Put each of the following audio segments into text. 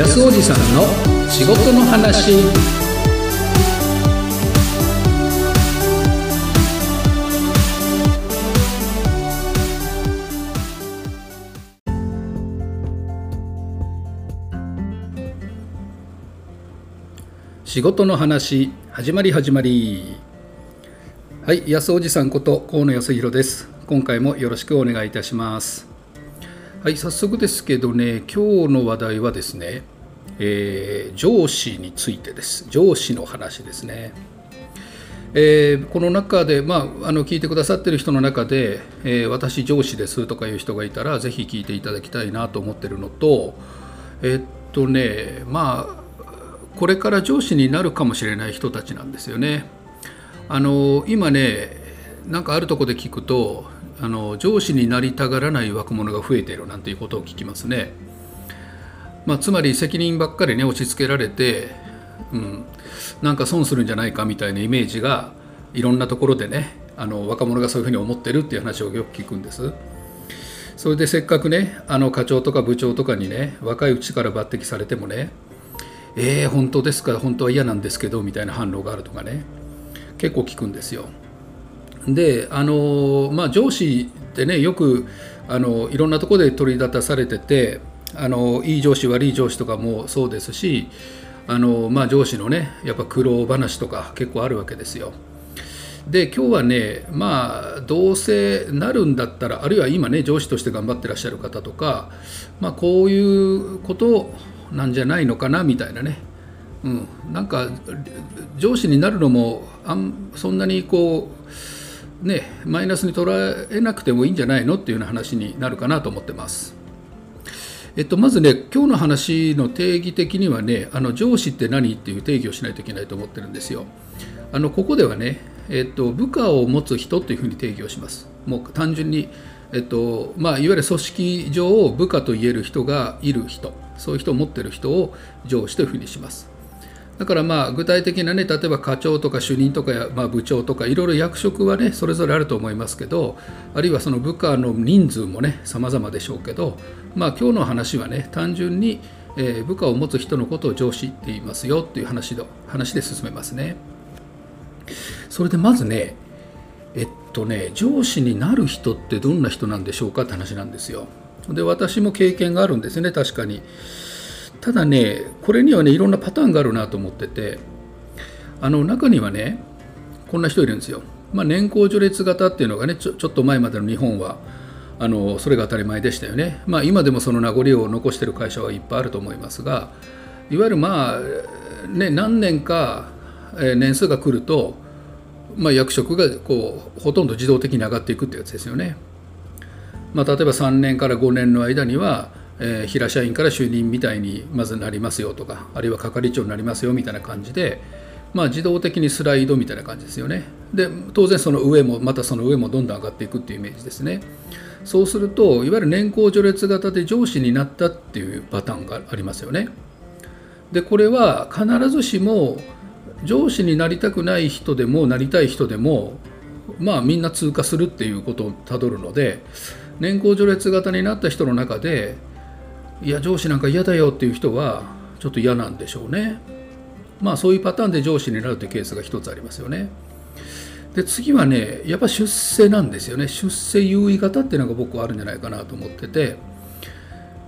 安おじさんの仕事の話。仕事の話始まり始まり。はい安おじさんこと河野康弘です。今回もよろしくお願いいたします。はい早速ですけどね今日の話題はですね、えー、上司についてです上司の話ですねえー、この中で、まあ、あの聞いてくださってる人の中で、えー、私、上司ですとかいう人がいたら、ぜひ聞いていただきたいなと思ってるのと、えー、っとね、まあ、これから上司になるかもしれない人たちなんですよね。あの今ね、なんかあるとこで聞くとあの、上司になりたがらない若者が増えているなんていうことを聞きますね。まあ、つまり責任ばっかりね押し付けられて、うん、なんか損するんじゃないかみたいなイメージがいろんなところでねあの若者がそういうふうに思ってるっていう話をよく聞くんです。それでせっかくねあの課長とか部長とかにね若いうちから抜擢されてもねえー、本当ですか？本当は嫌なんですけどみたいな反応があるとかね結構聞くんですよ。であの、まあ、上司ってねよくあのいろんなところで取り沙汰されててあのいい上司悪い上司とかもそうですしあの、まあ、上司のねやっぱ苦労話とか結構あるわけですよ。で今日はねまあどうせなるんだったらあるいは今ね上司として頑張ってらっしゃる方とか、まあ、こういうことなんじゃないのかなみたいなね、うん、なんか上司になるのもあんそんなにこうねマイナスに捉えなくてもいいんじゃないのっていうような話になるかなと思ってます。えっと、まずね、今日の話の定義的にはね、あの上司って何っていう定義をしないといけないと思ってるんですよ。あのここではね、えっと、部下を持つ人というふうに定義をします。もう単純に、えっとまあ、いわゆる組織上部下と言える人がいる人、そういう人を持ってる人を上司というふうにします。だからまあ具体的なね、例えば課長とか主任とか、まあ、部長とか、いろいろ役職はね、それぞれあると思いますけど、あるいはその部下の人数もね、様々でしょうけど、まあ今日の話はね、単純に、え、部下を持つ人のことを上司って言いますよっていう話で話で進めますね。それでまずね、えっとね、上司になる人ってどんな人なんでしょうかって話なんですよ。で、私も経験があるんですね、確かに。ただねこれにはねいろんなパターンがあるなと思っててあの中にはねこんな人いるんですよ、まあ、年功序列型っていうのがねちょちょっと前までの日本はあのそれが当たり前でしたよね、まあ、今でもその名残を残してる会社はいっぱいあると思いますがいわゆるまあ、ね、何年か年数が来ると、まあ、役職がこうほとんど自動的に上がっていくってやつですよね。まあ、例えば3年から5年の間にはえー、平社員から就任みたいにまずなりますよとかあるいは係長になりますよみたいな感じで、まあ、自動的にスライドみたいな感じですよね。で当然その上もまたその上もどんどん上がっていくっていうイメージですね。そうするといわゆる年功序列型で上司になったっていうパターンがありますよね。でこれは必ずしも上司になりたくない人でもなりたい人でもまあみんな通過するっていうことをたどるので年功序列型になった人の中でいや上司なんか嫌だよっていう人はちょっと嫌なんでしょうね。まあそういうパターンで上司になるというケースが一つありますよね。で次はねやっぱ出世なんですよね。出世優位型っていうのが僕はあるんじゃないかなと思ってて。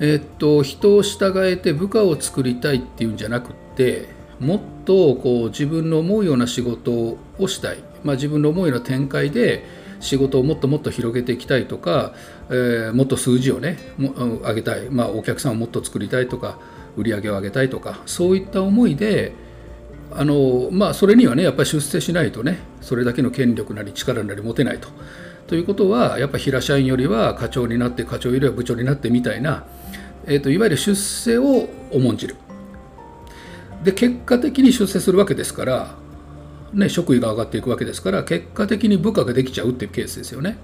え、っと人を従えて部下を作りたいっていうんじゃなくってもっとこう自分の思うような仕事をしたい、まあ、自分の思うような展開で仕事をもっともっと広げていきたいとか、えー、もっと数字をね上げたい、まあ、お客さんをもっと作りたいとか売り上げを上げたいとかそういった思いであの、まあ、それにはねやっぱり出世しないとねそれだけの権力なり力なり持てないと。ということはやっぱ平社員よりは課長になって課長よりは部長になってみたいな、えーと、いわゆる出世を重んじる。で結果的に出世するわけですからね、職位が上がっていくわけですから結果的に部下ができちゃうっていうケースですよね。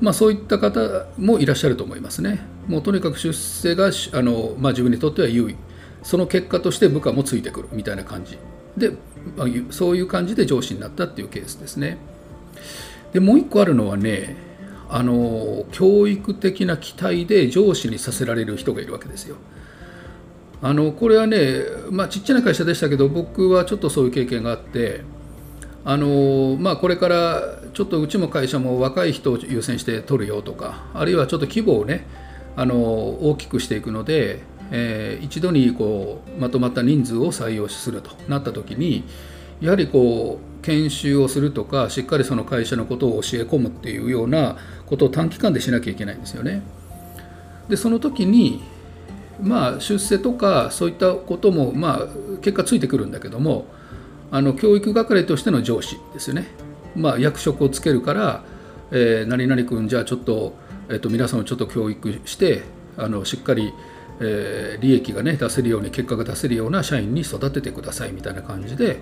まあ、そういった方もいらっしゃると思いますね。もうとにかく出世があの、まあ、自分にとっては優位その結果として部下もついてくるみたいな感じで、まあ、そういう感じで上司になったっていうケースですね。でもう一個あるのはねあの教育的な期待で上司にさせられる人がいるわけですよ。あのこれはね、まあ、ちっちゃな会社でしたけど僕はちょっとそういう経験があってあの、まあ、これからちょっとうちも会社も若い人を優先して取るよとかあるいはちょっと規模をねあの大きくしていくので、えー、一度にこうまとまった人数を採用するとなった時にやはりこう研修をするとかしっかりその会社のことを教え込むっていうようなことを短期間でしなきゃいけないんですよね。でその時にまあ出世とかそういったこともまあ結果ついてくるんだけどもあの教育係としての上司ですよね。まあ、役職をつけるから、えー、何々君じゃあちょっと,、えー、と皆さんをちょっと教育してあのしっかり、えー、利益がね出せるように結果が出せるような社員に育ててくださいみたいな感じで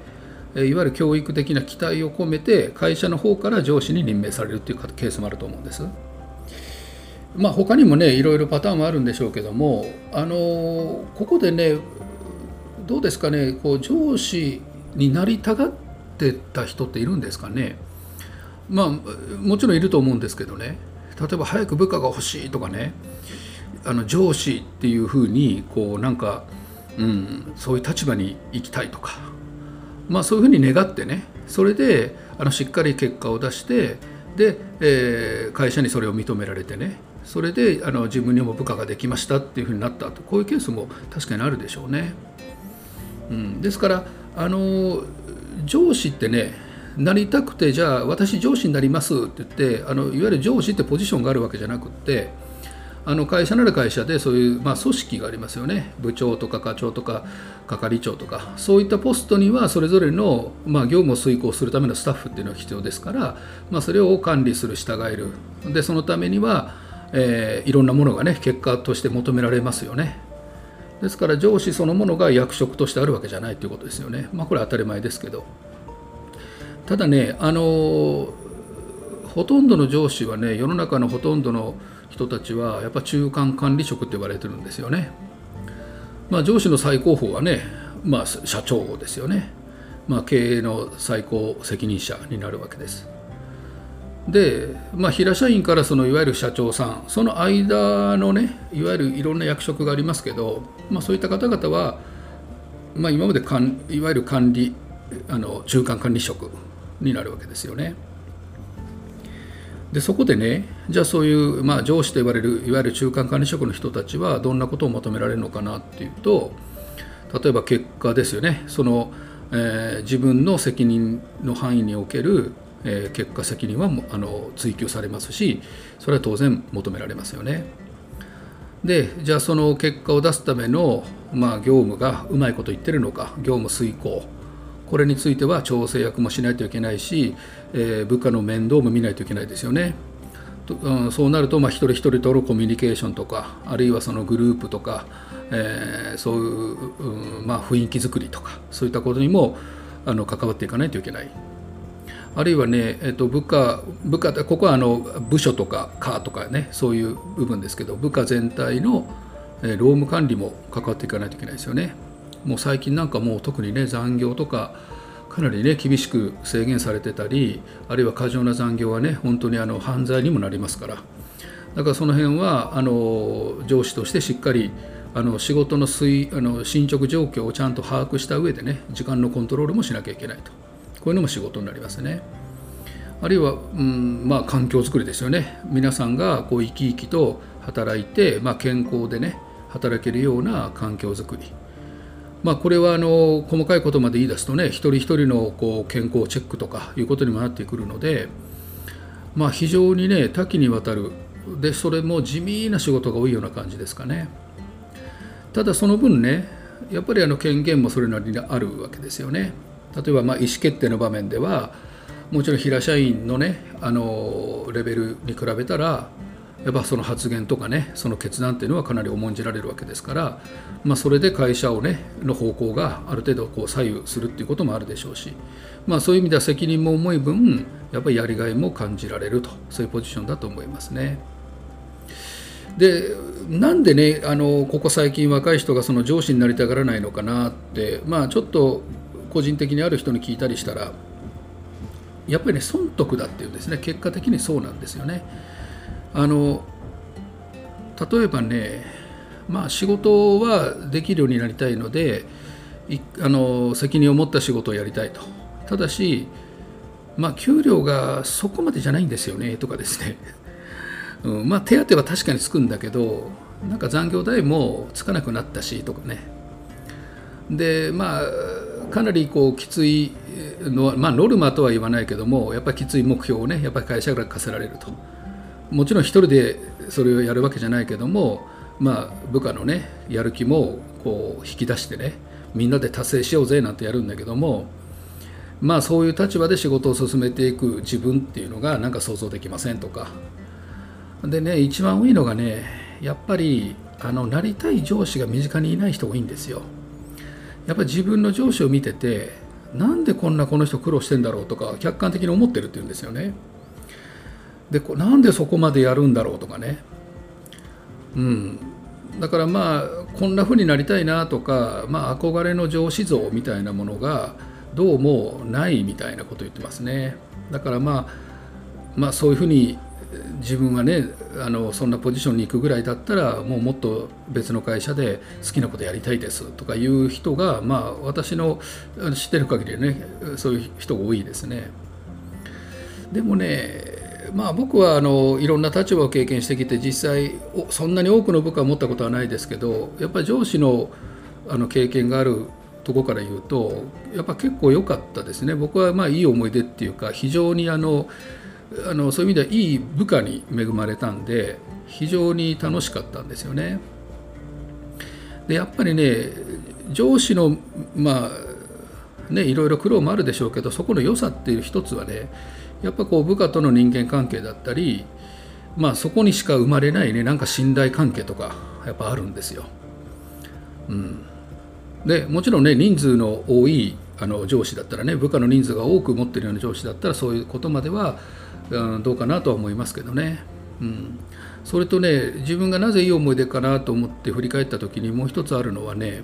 いわゆる教育的な期待を込めて会社の方から上司に任命されるというケースもあると思うんです。まあ、他にもねいろいろパターンもあるんでしょうけどもあのここでねどうですかねこう上司になりたがってた人っているんですかね。まあもちろんいると思うんですけどね。例えば早く部下が欲しいとかね。あの上司っていうふうにこうなんか、うん、そういう立場に行きたいとか。まあ、そういうふうに願ってね。それであのしっかり結果を出してで、えー、会社にそれを認められてね。それであの自分にも部下ができましたっていうふうになったとこういうケースも確かにあるでしょうね。うん、ですからあの上司ってねなりたくてじゃあ私上司になりますって言ってあのいわゆる上司ってポジションがあるわけじゃなくってあの会社なら会社でそういう、まあ、組織がありますよね。部長とか課長とか係長とかそういったポストにはそれぞれの、まあ、業務を遂行するためのスタッフっていうのが必要ですから、まあ、それを管理する従える。でそのためには、えー、いろんなものがね結果として求められますよねですから上司そのものが役職としてあるわけじゃないということですよねまあこれは当たり前ですけどただねあのほとんどの上司はね世の中のほとんどの人たちはやっぱ中間管理職って言われてるんですよね。まあ、上司の最高峰はね、まあ、社長ですよね。まあ、経営の最高責任者になるわけです。で、まあ、平社員からそのいわゆる社長さんその間のねいわゆるいろんな役職がありますけど、まあ、そういった方々は、まあ、今までかんいわゆる管理あの中間管理職になるわけですよね。でそこでねじゃあそういう、まあ、上司と呼ばれるいわゆる中間管理職の人たちはどんなことを求められるのかなっていうと例えば結果ですよねその、えー、自分の責任の範囲における、え、結果責任はあの追求されますしそれは当然求められますよね。でじゃあその結果を出すための、まあ、業務がうまいこと言ってるのか業務遂行これについては調整役もしないといけないし、えー、部下の面倒も見ないといけないですよね。とうん、そうなると、まあ、一人一人とのコミュニケーションとかあるいはそのグループとか、えー、そういう、うんまあ、雰囲気作りとかそういったことにもあの関わっていかないといけない。あるいはね、えっと、部下部下ここはあの部署とか課とかねそういう部分ですけど部下全体の労務管理も関わっていかないといけないですよね。もう最近なんかもう特にね残業とかかなりね厳しく制限されてたりあるいは過剰な残業はね本当にあの犯罪にもなりますからだからその辺はあの上司としてしっかりあの仕事の推あの進捗状況をちゃんと把握した上でね時間のコントロールもしなきゃいけないとこういうのも仕事になりますね。あるいは、うんまあ、環境づくりですよね。皆さんがこう生き生きと働いて、まあ、健康でね働けるような環境づくり。まあ、これはあの細かいことまで言い出すとね一人一人のこう健康チェックとかいうことにもなってくるので、まあ、非常にね多岐にわたる。でそれも地味な仕事が多いような感じですかね。ただその分ねやっぱりあの権限もそれなりにあるわけですよね。例えばまあ意思決定の場面ではもちろん平社員のねあのレベルに比べたらやっぱその発言とかねその決断っていうのはかなり重んじられるわけですから、まあ、それで会社をねの方向がある程度こう左右するっていうこともあるでしょうし、まあ、そういう意味では責任も重い分やっぱりやりがいも感じられるとそういうポジションだと思いますね。でなんでねあのここ最近若い人がその上司になりたがらないのかなってまあちょっと個人的にある人に聞いたりしたらやっぱりね損得だっていうんですね。結果的にそうなんですよね。あの例えばねまあ、仕事はできるようになりたいのであの責任を持った仕事をやりたいと。ただし、まあ、給料がそこまでじゃないんですよね。とかですね、うん。まあ、手当は確かにつくんだけどなんか残業代もつかなくなったしとかね。でまあかなりこうきついの、まあ、ノルマとは言わないけどもやっぱりきつい目標をねやっぱり会社から課せられると。もちろん一人でそれをやるわけじゃないけどもまあ部下のねやる気もこう引き出してねみんなで達成しようぜなんてやるんだけどもまあそういう立場で仕事を進めていく自分っていうのがなんか想像できませんとか。でね一番多いのがねやっぱりあのなりたい上司が身近にいない人多いんですよ。やっぱり自分の上司を見ててなんでこんなこの人苦労してんだろうとか客観的に思ってるっていうんですよね。でなんでそこまでやるんだろうとかね。うん。だからまあこんな風になりたいなとか、まあ、憧れの上司像みたいなものがどうもないみたいなことを言ってますね。だからまあまあそういうふうに自分はねあのそんなポジションに行くぐらいだったらもうもっと別の会社で好きなことやりたいですとかいう人がまあ私の知ってる限りねそういう人が多いですね。でもねまあ、僕はあのいろんな立場を経験してきて実際そんなに多くの部下を持ったことはないですけどやっぱり上司のあの経験があるとこから言うとやっぱ結構良かったですね僕はまあいい思い出っていうか非常にあのあのそういう意味ではいい部下に恵まれたんで非常に楽しかったんですよね。でやっぱりね上司のまあねいろいろ苦労もあるでしょうけどそこの良さっていう一つはねやっぱこう部下との人間関係だったりまあそこにしか生まれないねなんか信頼関係とかやっぱあるんですよ。うん、でもちろんね人数の多いあの上司だったらね部下の人数が多く持ってるような上司だったらそういうことまでは、うん、どうかなとは思いますけどね。うん、それとね自分がなぜいい思い出かなと思って振り返った時にもう一つあるのはね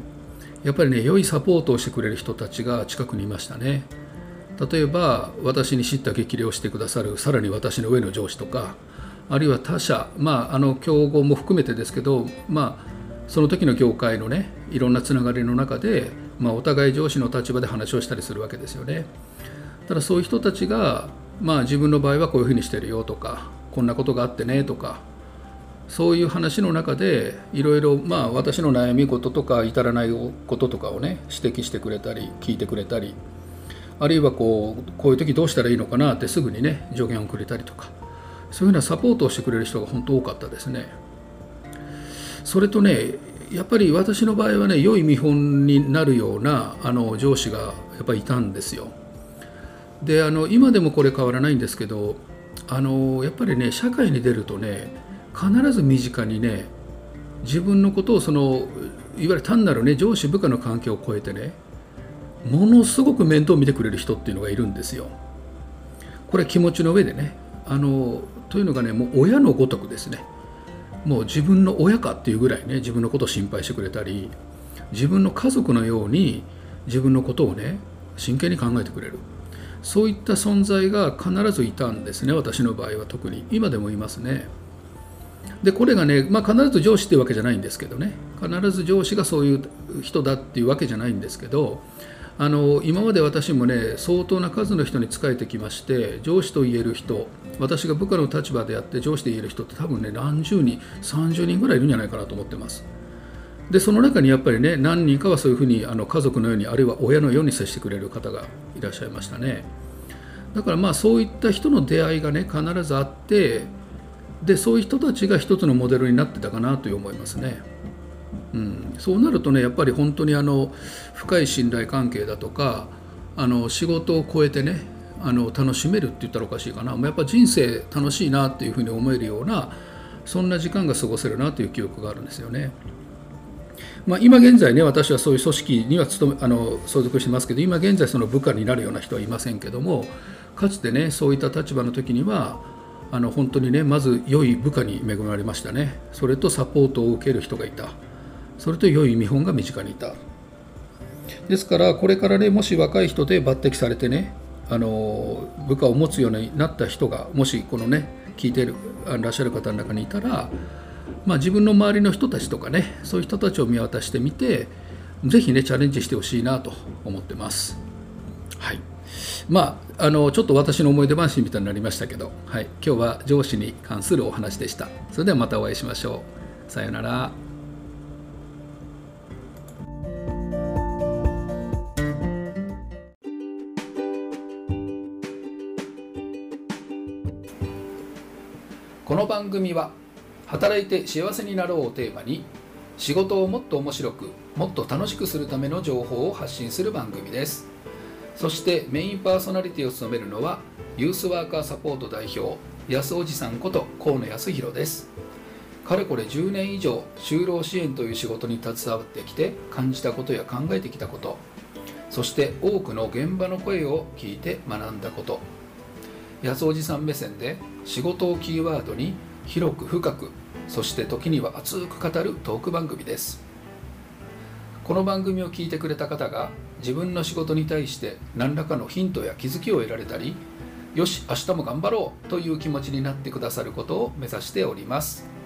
やっぱりね良いサポートをしてくれる人たちが近くにいましたね。例えば私に知った激励をしてくださるさらに私の上の上司とかあるいは他社まああの競合も含めてですけどまあその時の業界のねいろんなつながりの中で、まあ、お互い上司の立場で話をしたりするわけですよね。ただそういう人たちが、まあ、自分の場合はこういうふうにしてるよとかこんなことがあってねとかそういう話の中でいろいろまあ私の悩み事とか至らないこととかをね指摘してくれたり聞いてくれたりあるいはこうこういう時どうしたらいいのかなってすぐにね助言をくれたりとかそういうようなサポートをしてくれる人が本当多かったですね。それとねやっぱり私の場合はね良い見本になるようなあの上司がやっぱりいたんですよ。であの今でもこれ変わらないんですけどあのやっぱりね社会に出るとね必ず身近にね自分のことをそのいわゆる単なるね上司部下の関係を超えてねものすごく面倒を見てくれる人っていうのがいるんですよ。これ気持ちの上でねあのというのがねもう親のごとくですねもう自分の親かっていうぐらいね自分のことを心配してくれたり自分の家族のように自分のことをね真剣に考えてくれるそういった存在が必ずいたんですね私の場合は特に。今でもいますね。でこれがね、まあ、必ず上司っていうわけじゃないんですけどね。必ず上司がそういう人だっていうわけじゃないんですけどあの今まで私もね相当な数の人に仕えてきまして上司と言える人私が部下の立場であって上司で言える人って多分ね何十人30人ぐらいいるんじゃないかなと思ってます。でその中にやっぱりね何人かはそういうふうにあの家族のようにあるいは親のように接してくれる方がいらっしゃいましたねだからまあそういった人の出会いがね必ずあってでそういう人たちが一つのモデルになってたかなという思いますね。うん、そうなるとねやっぱり本当にあの深い信頼関係だとかあの仕事を超えてねあの楽しめるって言ったらおかしいかなやっぱ人生楽しいなっていうふうに思えるようなそんな時間が過ごせるなという記憶があるんですよね。まあ、今現在ね私はそういう組織には勤めあの所属してますけど今現在その部下になるような人はいませんけどもかつてねそういった立場の時にはあの本当にねまず良い部下に恵まれましたね。それとサポートを受ける人がいた。それと良い見本が身近にいた。ですからこれからねもし若い人で抜擢されてねあの部下を持つようになった人がもしこのね聞いてるらっしゃる方の中にいたらまあ、自分の周りの人たちとかねそういう人たちを見渡してみてぜひねチャレンジしてほしいなと思ってます。はいまあ、あのちょっと私の思い出話みたいになりましたけど、はい、今日は上司に関するお話でした。それではまたお会いしましょう。さようなら。この番組は働いて幸せになろうをテーマに仕事をもっと面白くもっと楽しくするための情報を発信する番組です。そしてメインパーソナリティを務めるのはユースワーカーサポート代表安おじさんこと河野康弘です。かれこれ10年以上就労支援という仕事に携わってきて感じたことや考えてきたことそして多くの現場の声を聞いて学んだこと。安おじさん目線で仕事をキーワードに広く深くそして時には熱く語るトーク番組です。この番組を聞いてくれた方が自分の仕事に対して何らかのヒントや気づきを得られたりよし明日も頑張ろうという気持ちになってくださることを目指しております。